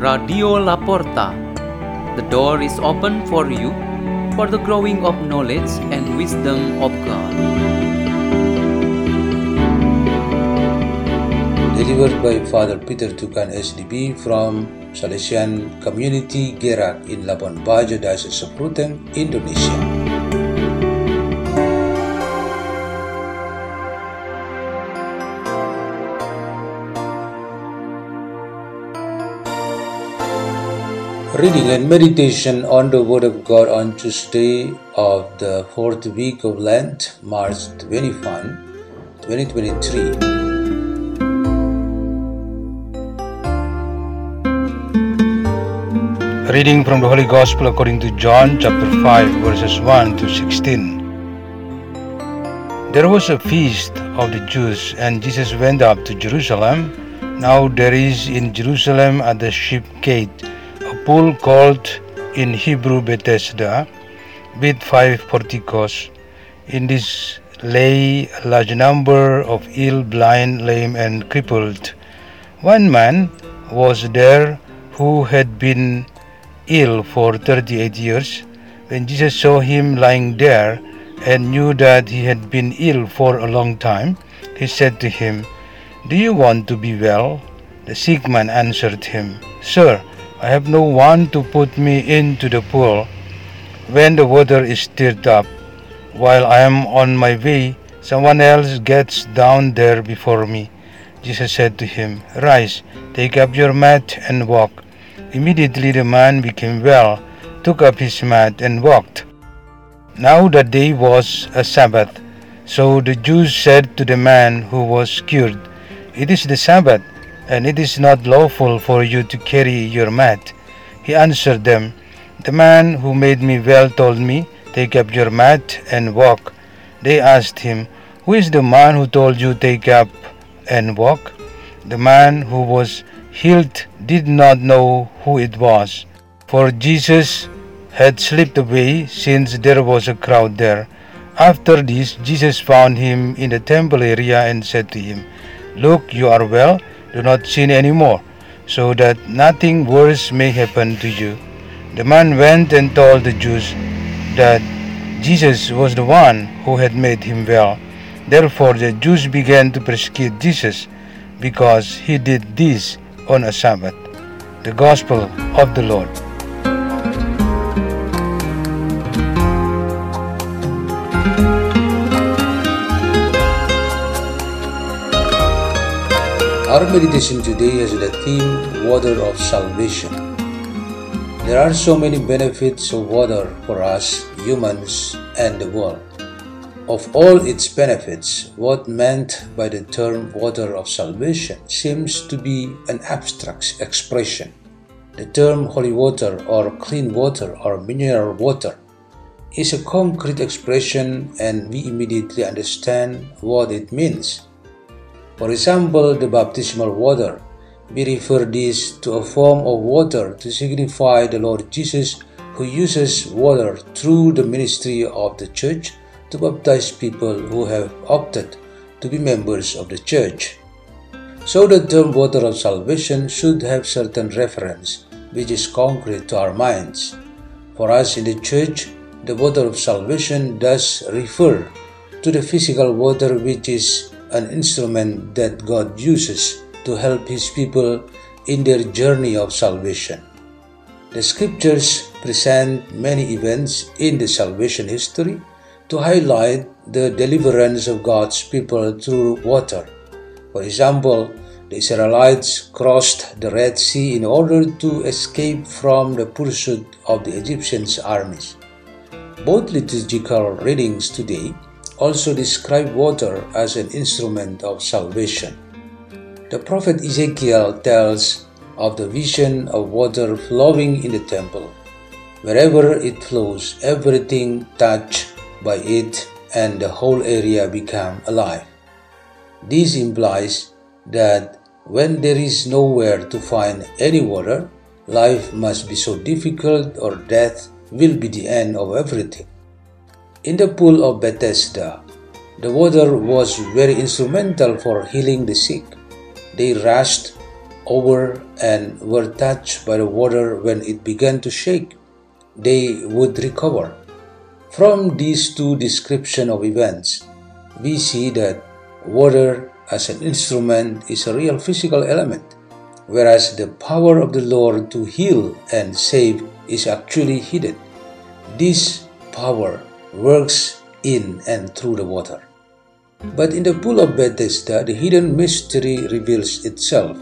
Radio La Porta. The door is open for you for the growing of knowledge and wisdom of God. Delivered by Father Peter Tukan SDB from Salesian Community Gerak in Labuan Bajo, Diocese of Ruteng, Indonesia. Reading and meditation on the Word of God on Tuesday of the fourth week of Lent, March 21, 2023. Reading from the Holy Gospel according to John chapter 5 verses 1 to 16. There was a feast of the Jews and Jesus went up to Jerusalem. Now there is in Jerusalem at the sheep gate pool called in Hebrew Bethesda with five porticos. In this lay a large number of ill, blind, lame and crippled. One man was there who had been ill for 38 years. When Jesus saw him lying there and knew that he had been ill for a long time, he said to him, Do you want to be well? The sick man answered him, Sir, I have no one to put me into the pool when the water is stirred up. While I am on my way, someone else gets down there before me. Jesus said to him, Rise, take up your mat and walk. Immediately the man became well, took up his mat and walked. Now that day was a Sabbath. So the Jews said to the man who was cured, It is the Sabbath, and it is not lawful for you to carry your mat. He answered them, The man who made me well told me, Take up your mat and walk. They asked him, Who is the man who told you, Take up and walk? The man who was healed did not know who it was, for Jesus had slipped away since there was a crowd there. After this, Jesus found him in the temple area and said to him, Look, you are well, do not sin anymore, so that nothing worse may happen to you. The man went and told the Jews that Jesus was the one who had made him well. Therefore, the Jews began to persecute Jesus because he did this on a Sabbath. The Gospel of the Lord. Our meditation today has the theme Water of Salvation. There are so many benefits of water for us, humans, and the world. Of all its benefits, what meant by the term water of salvation seems to be an abstract expression. The term holy water or clean water or mineral water is a concrete expression and we immediately understand what it means. For example, the baptismal water. We refer this to a form of water to signify the Lord Jesus who uses water through the ministry of the church to baptize people who have opted to be members of the church. So the term water of salvation should have certain reference which is concrete to our minds. For us in the church, the water of salvation does refer to the physical water which is an instrument that God uses to help His people in their journey of salvation. The scriptures present many events in the salvation history to highlight the deliverance of God's people through water. For example, the Israelites crossed the Red Sea in order to escape from the pursuit of the Egyptians' armies. Both liturgical readings today also describe water as an instrument of salvation. The prophet Ezekiel tells of the vision of water flowing in the temple. Wherever it flows, everything touched by it and the whole area become alive. This implies that when there is nowhere to find any water, life must be so difficult or death will be the end of everything. In the pool of Bethesda, the water was very instrumental for healing the sick. They rushed over and were touched by the water when it began to shake, they would recover. From these two descriptions of events, we see that water as an instrument is a real physical element, whereas the power of the Lord to heal and save is actually hidden. This power works in and through the water. But in the pool of Bethesda, the hidden mystery reveals itself.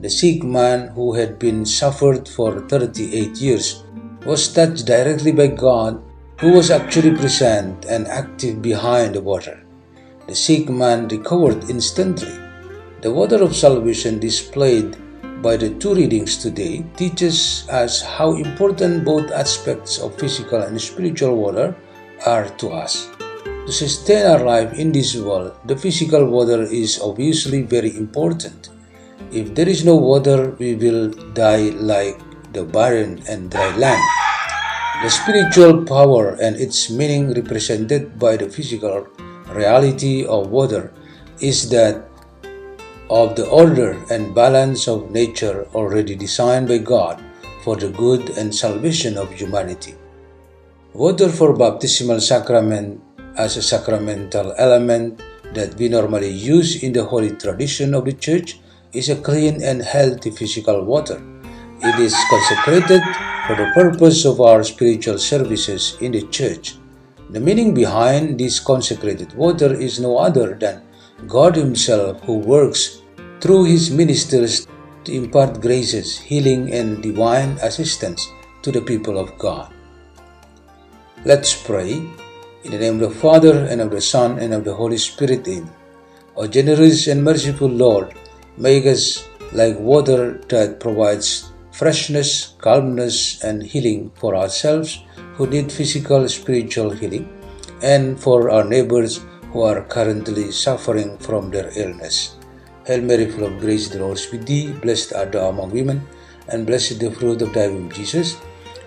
The sick man who had been suffered for 38 years was touched directly by God, who was actually present and active behind the water. The sick man recovered instantly. The water of salvation displayed by the two readings today teaches us how important both aspects of physical and spiritual water are to us. To sustain our life in this world, the physical water is obviously very important. If there is no water, we will die like the barren and dry land. The spiritual power and its meaning represented by the physical reality of water is that of the order and balance of nature already designed by God for the good and salvation of humanity. Water for baptismal sacrament as a sacramental element that we normally use in the holy tradition of the church is a clean and healthy physical water. It is consecrated for the purpose of our spiritual services in the church. The meaning behind this consecrated water is no other than God Himself who works through His ministers to impart graces, healing, and divine assistance to the people of God. Let's pray. In the name of the Father, and of the Son, and of the Holy Spirit, Amen. O generous and merciful Lord, make us like water that provides freshness, calmness, and healing for ourselves who need physical, spiritual healing, and for our neighbors who are currently suffering from their illness. Hail Mary, full of grace, the Lord is with thee. Blessed art thou among women, and blessed the fruit of thy womb, Jesus.